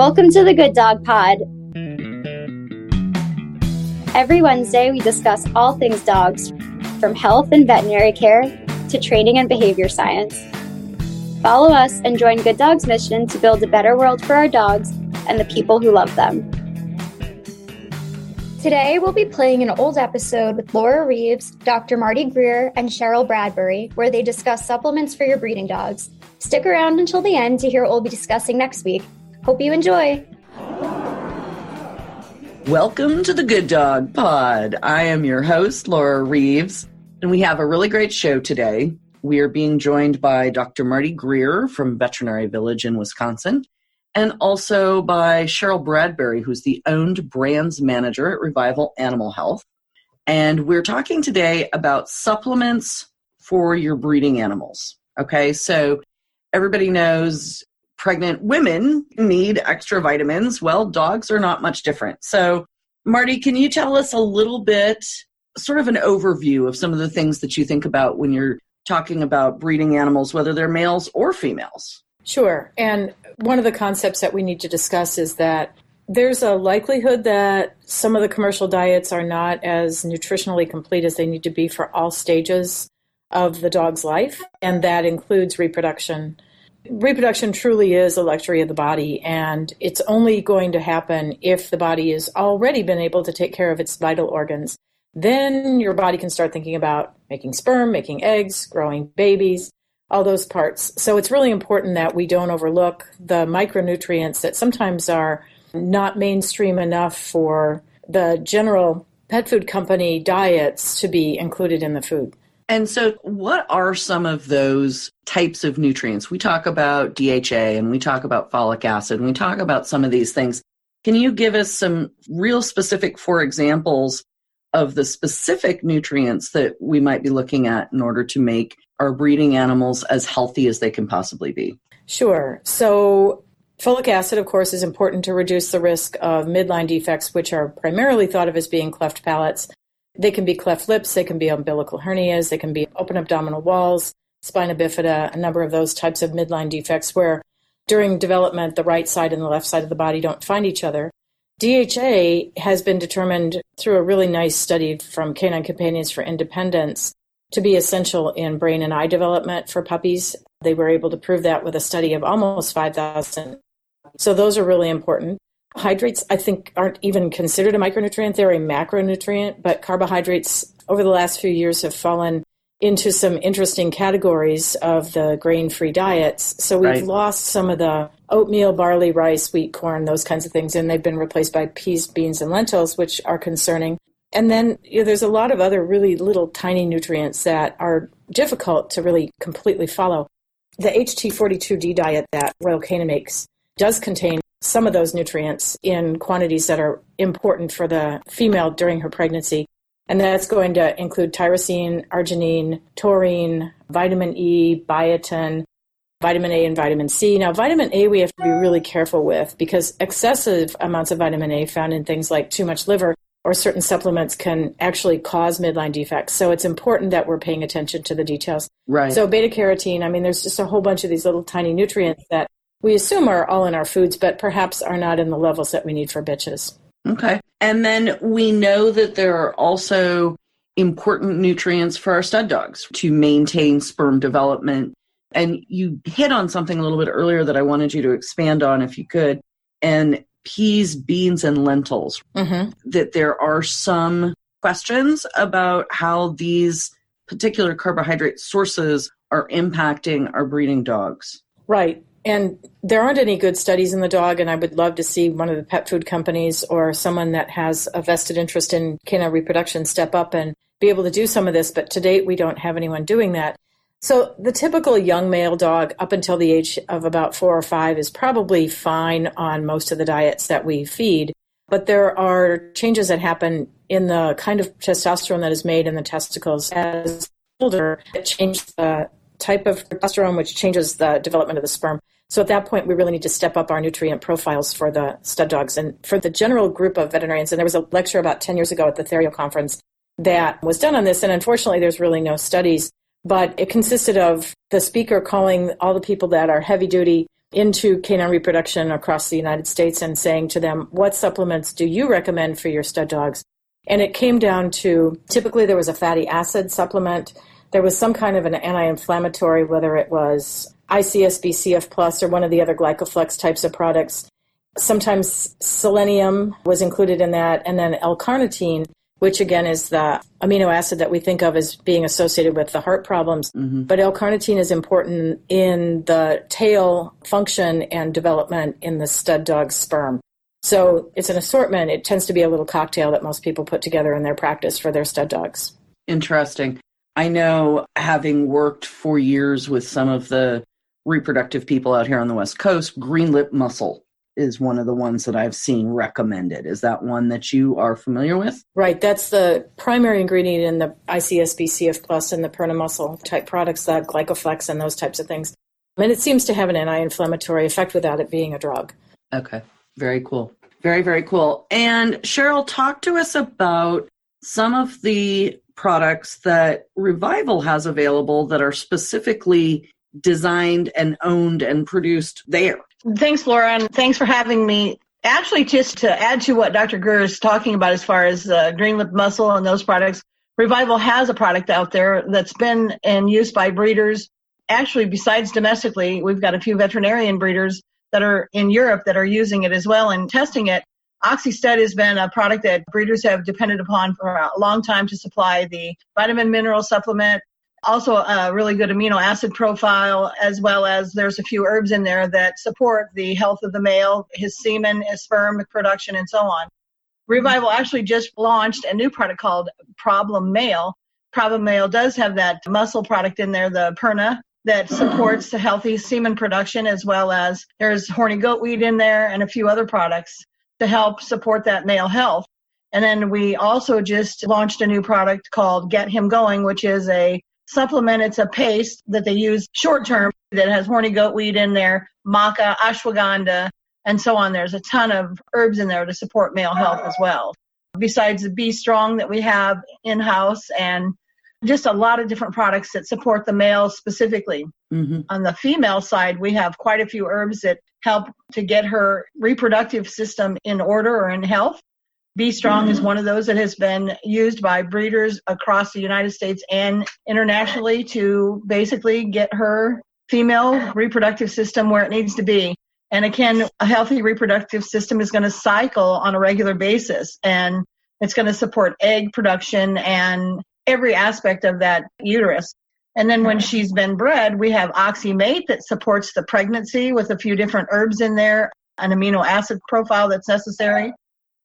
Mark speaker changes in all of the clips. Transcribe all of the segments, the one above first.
Speaker 1: Welcome to the Good Dog Pod. Every Wednesday, we discuss all things dogs, from health and veterinary care to training and behavior science. Follow us and join Good Dog's mission to build a better world for our dogs and the people who love them. Today, we'll be playing an old episode with Laura Reeves, Dr. Marty Greer, and Sheryl Bradbury, where they discuss supplements for your breeding dogs. Stick around until the end to hear what we'll be discussing next week. Hope you enjoy.
Speaker 2: Welcome to the Good Dog Pod. I am your host, Laura Reeves, and we have a really great show today. We are being joined by Dr. Marty Greer from Veterinary Village in Wisconsin, and also by Sheryl Bradbury, who's the owned brands manager at Revival Animal Health. And we're talking today about supplements for your breeding animals. Okay, so everybody knows pregnant women need extra vitamins. Well, dogs are not much different. So, Marty, can you tell us a little bit, sort of an overview of some of the things that you think about when you're talking about breeding animals, whether they're males or females?
Speaker 3: Sure. And one of the concepts that we need to discuss is that there's a likelihood that some of the commercial diets are not as nutritionally complete as they need to be for all stages of the dog's life, and that includes reproduction reproduction truly is a luxury of the body, and it's only going to happen if the body has already been able to take care of its vital organs. Then your body can start thinking about making sperm, making eggs, growing babies, all those parts. So it's really important that we don't overlook the micronutrients that sometimes are not mainstream enough for the general pet food company diets to be included in the food.
Speaker 2: And so, what are some of those types of nutrients? We talk about DHA and we talk about folic acid and we talk about some of these things. Can you give us some real specific, for examples of the specific nutrients that we might be looking at in order to make our breeding animals as healthy as they can possibly be?
Speaker 3: Sure. So, folic acid, of course, is important to reduce the risk of midline defects, which are primarily thought of as being cleft palates. They can be cleft lips, they can be umbilical hernias, they can be open abdominal walls, spina bifida, a number of those types of midline defects where during development the right side and the left side of the body don't find each other. DHA has been determined through a really nice study from Canine Companions for Independence to be essential in brain and eye development for puppies. They were able to prove that with a study of almost 5,000. So those are really important. Hydrates, I think, aren't even considered a micronutrient. They're a macronutrient, but carbohydrates over the last few years have fallen into some interesting categories of the grain free diets. So we've right. lost some of the oatmeal, barley, rice, wheat, corn, those kinds of things, and they've been replaced by peas, beans, and lentils, which are concerning. And then you know, there's a lot of other really little tiny nutrients that are difficult to really completely follow. The HT42D diet that Royal Canin makes does contain some of those nutrients in quantities that are important for the female during her pregnancy. And that's going to include tyrosine, arginine, taurine, vitamin E, biotin, vitamin A, and vitamin C. Now, vitamin A we have to be really careful with because excessive amounts of vitamin A found in things like too much liver or certain supplements can actually cause midline defects. So it's important that we're paying attention to the details.
Speaker 2: Right.
Speaker 3: So beta carotene, I mean, there's just a whole bunch of these little tiny nutrients that we assume are all in our foods, but perhaps are not in the levels that we need for bitches.
Speaker 2: Okay. And then we know that there are also important nutrients for our stud dogs to maintain sperm development. And you hit on something a little bit earlier that I wanted you to expand on if you could. And peas, beans, and lentils. Mm-hmm. That there are some questions about how these particular carbohydrate sources are impacting our breeding dogs.
Speaker 3: Right. And there aren't any good studies in the dog, and I would love to see one of the pet food companies or someone that has a vested interest in canine reproduction step up and be able to do some of this. But to date, we don't have anyone doing that. So the typical young male dog up until the age of about four or five is probably fine on most of the diets that we feed. But there are changes that happen in the kind of testosterone that is made in the testicles as older that change the type of testosterone, which changes the development of the sperm. So at that point, we really need to step up our nutrient profiles for the stud dogs. And for the general group of veterinarians, and there was a lecture about 10 years ago at the Therio conference that was done on this. And unfortunately, there's really no studies, but it consisted of the speaker calling all the people that are heavy duty into canine reproduction across the United States and saying to them, what supplements do you recommend for your stud dogs? And it came down to typically there was a fatty acid supplement. There was some kind of an anti inflammatory, whether it was ICSB CF Plus or one of the other Glycoflex types of products. Sometimes selenium was included in that, and then L carnitine, which again is the amino acid that we think of as being associated with the heart problems. Mm-hmm. But L carnitine is important in the tail function and development in the stud dog's sperm. So it's an assortment. It tends to be a little cocktail that most people put together in their practice for their stud dogs.
Speaker 2: Interesting. I know having worked for years with some of the reproductive people out here on the West Coast, green lip mussel is one of the ones that I've seen recommended. Is that one that you are familiar with?
Speaker 3: Right. That's the primary ingredient in the ICSB CF Plus and the Perna mussel type products, that Glycoflex and those types of things. And it seems to have an anti-inflammatory effect without it being a drug.
Speaker 2: Okay. Very cool. Very, very cool. And Sheryl, talk to us about some of the products that Revival has available that are specifically designed and owned and produced there.
Speaker 4: Thanks, Laura, and thanks for having me. Actually, just to add to what Dr. Greer is talking about as far as uh, green lip mussel and those products, Revival has a product out there that's been in use by breeders. Actually, besides domestically, we've got a few veterinarian breeders that are in Europe that are using it as well and testing it. OxyStud has been a product that breeders have depended upon for a long time to supply the vitamin mineral supplement, also a really good amino acid profile, as well as there's a few herbs in there that support the health of the male, his semen, his sperm production, and so on. Revival actually just launched a new product called Problem Male. Problem Male does have that mussel product in there, the Perna, that supports the healthy semen production, as well as there's horny goat weed in there and a few other products to help support that male health. And then we also just launched a new product called Get Him Going, which is a supplement. It's a paste that they use short term that has horny goat weed in there, maca, ashwagandha, and so on. There's a ton of herbs in there to support male health as well. Besides the B Strong that we have in house and just a lot of different products that support the male specifically. Mm-hmm. On the female side, we have quite a few herbs that help to get her reproductive system in order or in health. B Strong mm-hmm. is one of those that has been used by breeders across the United States and internationally to basically get her female reproductive system where it needs to be. And again, a healthy reproductive system is going to cycle on a regular basis and it's going to support egg production and every aspect of that uterus. And then when she's been bred, we have OxyMate that supports the pregnancy with a few different herbs in there, an amino acid profile that's necessary.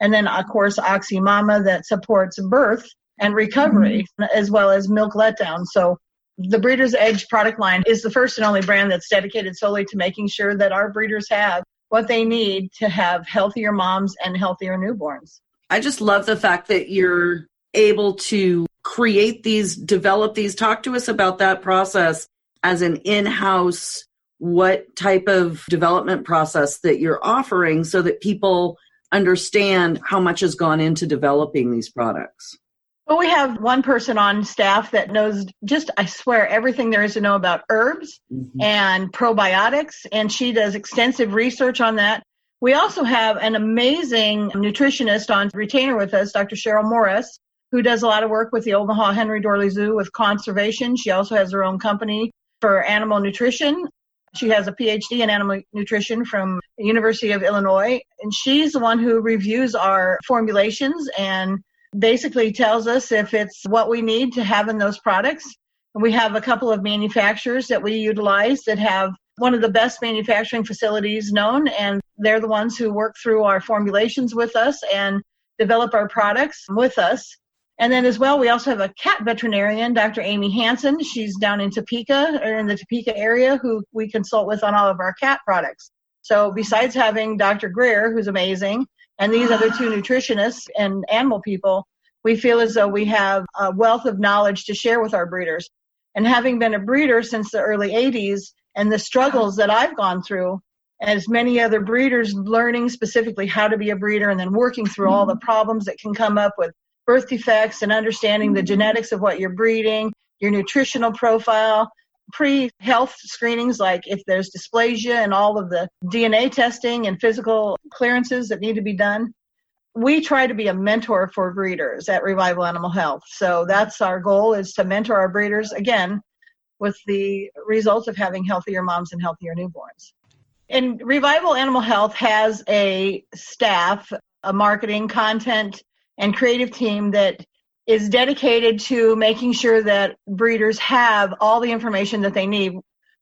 Speaker 4: And then, of course, OxyMama that supports birth and recovery, mm-hmm. as well as milk letdown. So the Breeder's Edge product line is the first and only brand that's dedicated solely to making sure that our breeders have what they need to have healthier moms and healthier newborns.
Speaker 2: I just love the fact that you're able to create these, develop these? Talk to us about that process as an in house, what type of development process that you're offering so that people understand how much has gone into developing these products.
Speaker 4: Well, we have one person on staff that knows just, I swear, everything there is to know about herbs mm-hmm. and probiotics, and she does extensive research on that. We also have an amazing nutritionist on retainer with us, Dr. Cheryl Morris, who does a lot of work with the Omaha Henry Doorly Zoo with conservation. She also has her own company for animal nutrition. She has a PhD in animal nutrition from the University of Illinois, and she's the one who reviews our formulations and basically tells us if it's what we need to have in those products. We have a couple of manufacturers that we utilize that have one of the best manufacturing facilities known, and they're the ones who work through our formulations with us and develop our products with us. And then as well, we also have a cat veterinarian, Dr. Amy Hanson. She's down in Topeka or in the Topeka area who we consult with on all of our cat products. So besides having Dr. Greer, who's amazing, and these other two nutritionists and animal people, we feel as though we have a wealth of knowledge to share with our breeders. And having been a breeder since the early 80s and the struggles that I've gone through, as many other breeders learning specifically how to be a breeder and then working through all the problems that can come up with birth defects and understanding the genetics of what you're breeding, your nutritional profile, pre health screenings, like if there's dysplasia and all of the DNA testing and physical clearances that need to be done. We try to be a mentor for breeders at Revival Animal Health. So that's our goal is to mentor our breeders again with the results of having healthier moms and healthier newborns. And Revival Animal Health has a staff, a marketing, content, and creative team that is dedicated to making sure that breeders have all the information that they need.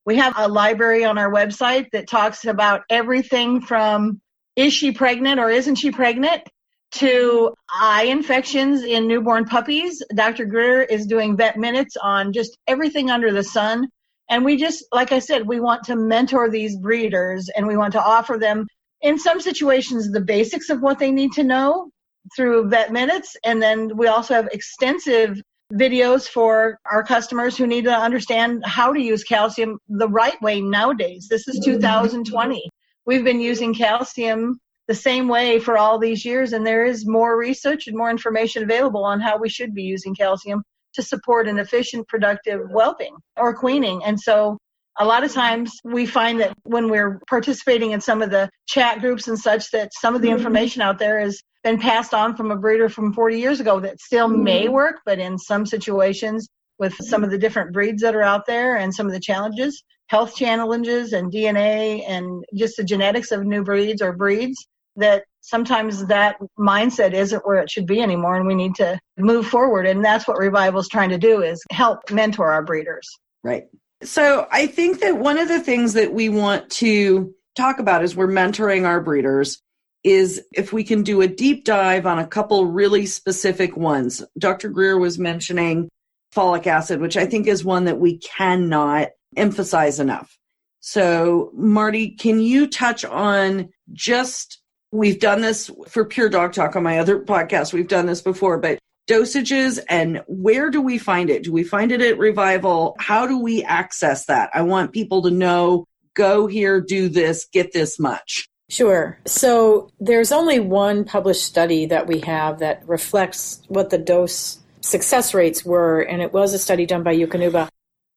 Speaker 4: We have a library on our website that talks about everything from is she pregnant or isn't she pregnant to eye infections in newborn puppies. Dr. Greer is doing vet minutes on just everything under the sun. And we just, like I said, we want to mentor these breeders and we want to offer them, in some situations, the basics of what they need to know through vet minutes. And then we also have extensive videos for our customers who need to understand how to use calcium the right way nowadays. This is mm-hmm. 2020. We've been using calcium the same way for all these years, and there is more research and more information available on how we should be using calcium to support an efficient, productive whelping or queening. And so a lot of times we find that when we're participating in some of the chat groups and such that some of the mm-hmm. information out there has been passed on from a breeder from 40 years ago that still may mm-hmm. work but in some situations with some of the different breeds that are out there and some of the challenges health challenges and dna and just the genetics of new breeds or breeds that sometimes that mindset isn't where it should be anymore and we need to move forward. And that's what revival is trying to do is help mentor our breeders.
Speaker 2: Right so I think that one of the things that we want to talk about as we're mentoring our breeders is if we can do a deep dive on a couple really specific ones. Dr. Greer was mentioning folic acid, which I think is one that we cannot emphasize enough. So, Marty, can you touch on just we've done this for Pure Dog Talk on my other podcast. We've done this before, but dosages and where do we find it? Do we find it at Revival? How do we access that? I want people to know go here, do this, get this much.
Speaker 3: Sure. So there's only one published study that we have that reflects what the dose success rates were, and it was a study done by Eukanuba.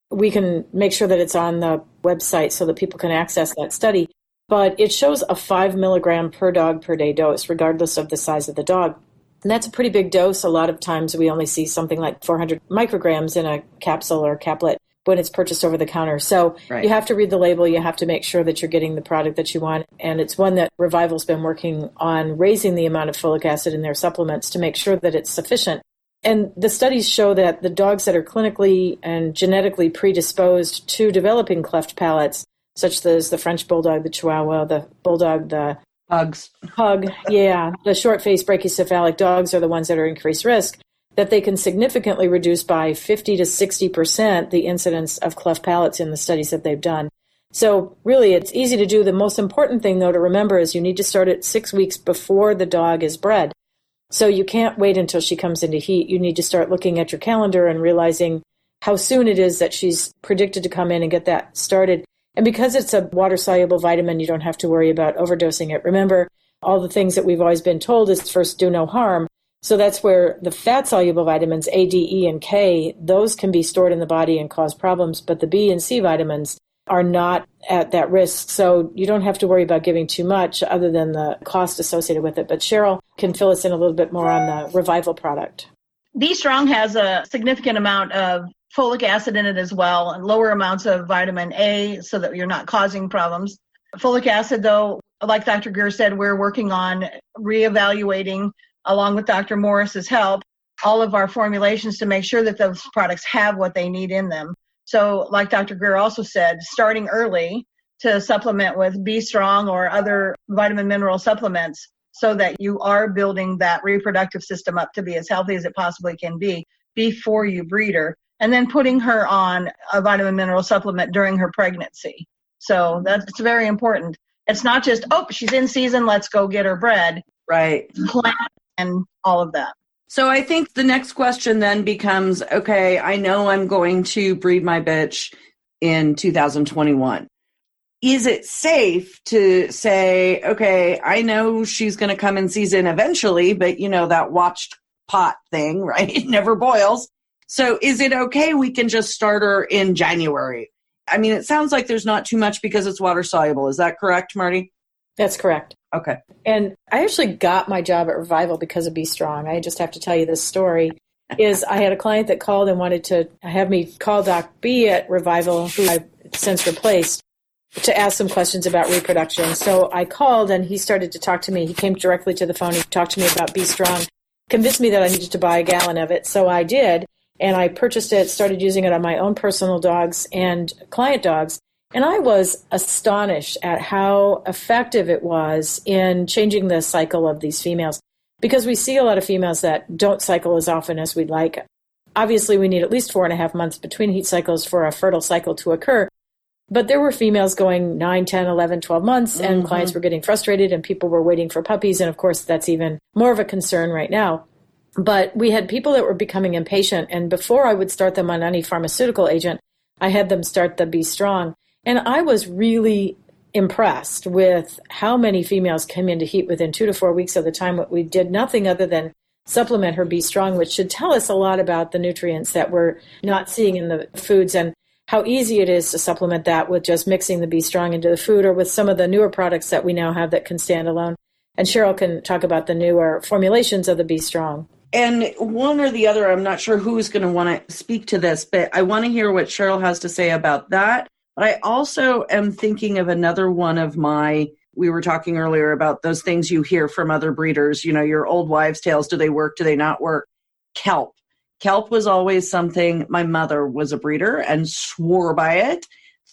Speaker 3: We can make sure that it's on the website so that people can access that study. But it shows a five milligram per dog per day dose, regardless of the size of the dog. And that's a pretty big dose. A lot of times we only see something like 400 micrograms in a capsule or caplet when it's purchased over the counter. So right. you have to read the label. You have to make sure that you're getting the product that you want. And it's one that Revival's been working on raising the amount of folic acid in their supplements to make sure that it's sufficient. And the studies show that the dogs that are clinically and genetically predisposed to developing cleft palates, such as the French bulldog, the Chihuahua, the bulldog, the
Speaker 2: Pugs.
Speaker 3: Pug, yeah. The short faced brachycephalic dogs are the ones that are increased risk, that they can significantly reduce by 50 to 60% the incidence of cleft palates in the studies that they've done. So, really, it's easy to do. The most important thing, though, to remember is you need to start it six weeks before the dog is bred. So, you can't wait until she comes into heat. You need to start looking at your calendar and realizing how soon it is that she's predicted to come in and get that started. And because it's a water soluble vitamin, you don't have to worry about overdosing it. Remember, all the things that we've always been told is first do no harm. So that's where the fat soluble vitamins A, D, E, and K, those can be stored in the body and cause problems, but the B and C vitamins are not at that risk. So you don't have to worry about giving too much other than the cost associated with it. But Sheryl can fill us in a little bit more on the Revival product.
Speaker 4: B Strong has a significant amount of folic acid in it as well, and lower amounts of vitamin A so that you're not causing problems. Folic acid, though, like Dr. Greer said, we're working on reevaluating, along with Dr. Morris's help, all of our formulations to make sure that those products have what they need in them. So, like Dr. Greer also said, starting early to supplement with B Strong or other vitamin mineral supplements so that you are building that reproductive system up to be as healthy as it possibly can be before you breed her and then putting her on a vitamin mineral supplement during her pregnancy. So that's very important. It's not just, oh, she's in season, let's go get her bred.
Speaker 2: Right.
Speaker 4: Plan and all of that.
Speaker 2: So I think the next question then becomes okay, I know I'm going to breed my bitch in 2021. Is it safe to say, okay, I know she's going to come in season eventually, but you know, that watched pot thing, right? It never boils. So is it okay we can just start her in January I mean, it sounds like there's not too much because it's water soluble. Is that correct, Marty?
Speaker 3: That's correct.
Speaker 2: Okay.
Speaker 3: And I actually got my job at Revival because of B Strong. I just have to tell you this story. Is I had a client that called and wanted to have me call Doc B at Revival, who I've since replaced, to ask some questions about reproduction. So I called and he started to talk to me. He came directly to the phone. He talked to me about B Strong, convinced me that I needed to buy a gallon of it. So I did. And I purchased it, started using it on my own personal dogs and client dogs. And I was astonished at how effective it was in changing the cycle of these females because we see a lot of females that don't cycle as often as we'd like. Obviously, we need at least four and a half months between heat cycles for a fertile cycle to occur. But there were females going 9, 10, 11, 12 months, and mm-hmm. clients were getting frustrated, and people were waiting for puppies. And of course, that's even more of a concern right now. But we had people that were becoming impatient, and before I would start them on any pharmaceutical agent, I had them start the B Strong. And I was really impressed with how many females came into heat within two to four weeks of the time. We did nothing other than supplement her B Strong, which should tell us a lot about the nutrients that we're not seeing in the foods. And how easy it is to supplement that with just mixing the B Strong into the food or with some of the newer products that we now have that can stand alone. And Sheryl can talk about the newer formulations of the B Strong.
Speaker 2: And one or the other, I'm not sure who's going to want to speak to this, but I want to hear what Sheryl has to say about that. But I also am thinking of another one of my we were talking earlier about those things you hear from other breeders, you know, your old wives' tales. Do they work? Do they not work? Kelp kelp was always something my mother was a breeder and swore by it.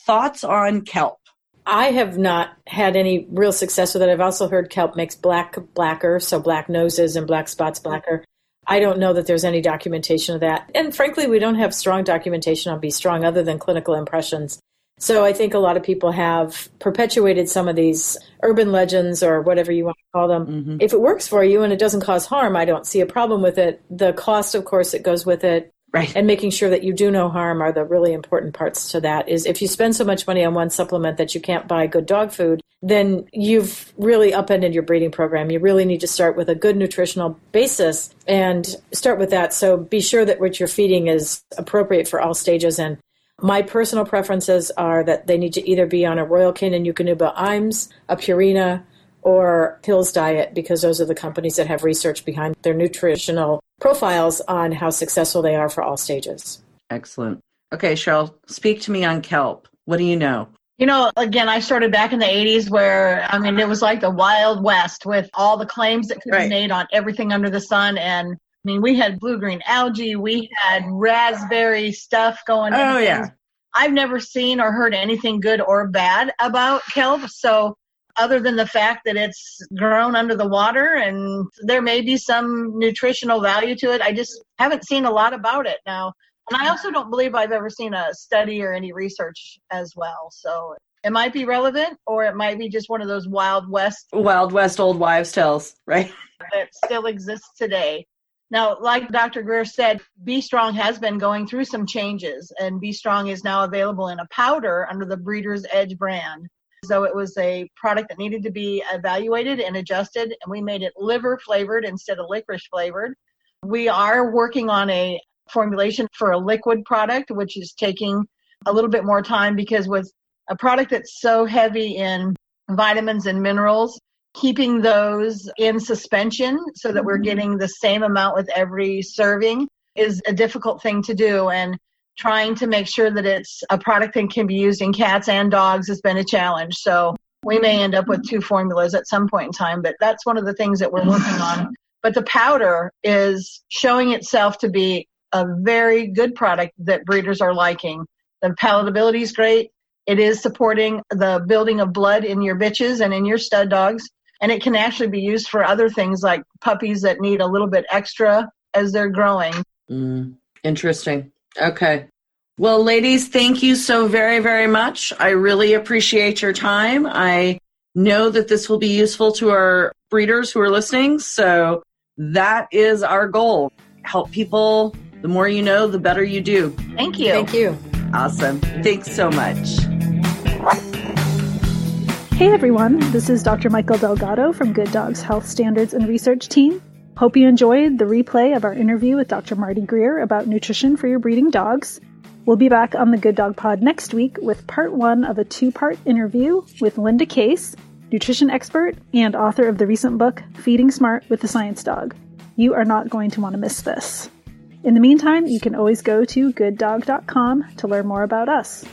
Speaker 2: Thoughts on kelp?
Speaker 3: I have not had any real success with it. I've also heard kelp makes black blacker, so black noses and black spots blacker. I don't know that there's any documentation of that. And frankly, we don't have strong documentation on B Strong other than clinical impressions. So I think a lot of people have perpetuated some of these urban legends or whatever you want to call them. Mm-hmm. If it works for you and it doesn't cause harm, I don't see a problem with it. The cost, of course, that goes with it.
Speaker 2: Right.
Speaker 3: And making sure that you do no harm are the really important parts to that is if you spend so much money on one supplement that you can't buy good dog food, then you've really upended your breeding program. You really need to start with a good nutritional basis and start with that. So be sure that what you're feeding is appropriate for all stages and my personal preferences are that they need to either be on a Royal Canin Eukanuba Iams, a Purina, or Hills Diet because those are the companies that have research behind their nutritional profiles on how successful they are for all stages.
Speaker 2: Excellent. Okay, Sheryl, speak to me on kelp. What do you know?
Speaker 4: You know, again, I started back in the 80s where, I mean, it was like the Wild West with all the claims that could right. be made on everything under the sun. And I mean, we had blue green algae, we had raspberry stuff going.
Speaker 2: Oh yeah.
Speaker 4: I've never seen or heard anything good or bad about kelp. So other than the fact that it's grown under the water and there may be some nutritional value to it, I just haven't seen a lot about it now. And I also don't believe I've ever seen a study or any research as well. So it might be relevant or it might be just one of those wild west
Speaker 2: wild west old wives tales, right?
Speaker 4: That still exists today. Now, like Dr. Greer said, B Strong has been going through some changes, and B Strong is now available in a powder under the Breeder's Edge brand. So it was a product that needed to be evaluated and adjusted, and we made it liver flavored instead of licorice flavored. We are working on a formulation for a liquid product, which is taking a little bit more time because with a product that's so heavy in vitamins and minerals, keeping those in suspension so that we're mm-hmm. getting the same amount with every serving is a difficult thing to do. And trying to make sure that it's a product that can be used in cats and dogs has been a challenge. So we may end up with two formulas at some point in time, but that's one of the things that we're working on. But the powder is showing itself to be a very good product that breeders are liking. The palatability is great. It is supporting the building of blood in your bitches and in your stud dogs and it can actually be used for other things like puppies that need a little bit extra as they're growing.
Speaker 2: Mm, interesting. Okay. Well, ladies, thank you so very, very much. I really appreciate your time. I know that this will be useful to our breeders who are listening. So that is our goal. Help people. The more you know, the better you do.
Speaker 4: Thank you.
Speaker 3: Thank you.
Speaker 2: Awesome. Thanks so much.
Speaker 5: Hey everyone, this is Dr. Michael Delgado from Good Dogs Health Standards and Research Team. Hope you enjoyed the replay of our interview with Dr. Marty Greer about nutrition for your breeding dogs. We'll be back on the Good Dog Pod next week with part one of a two part interview with Linda Case, nutrition expert and author of the recent book, Feeding Smart with the Science Dog. You are not going to want to miss this. In the meantime, you can always go to gooddog.com to learn more about us.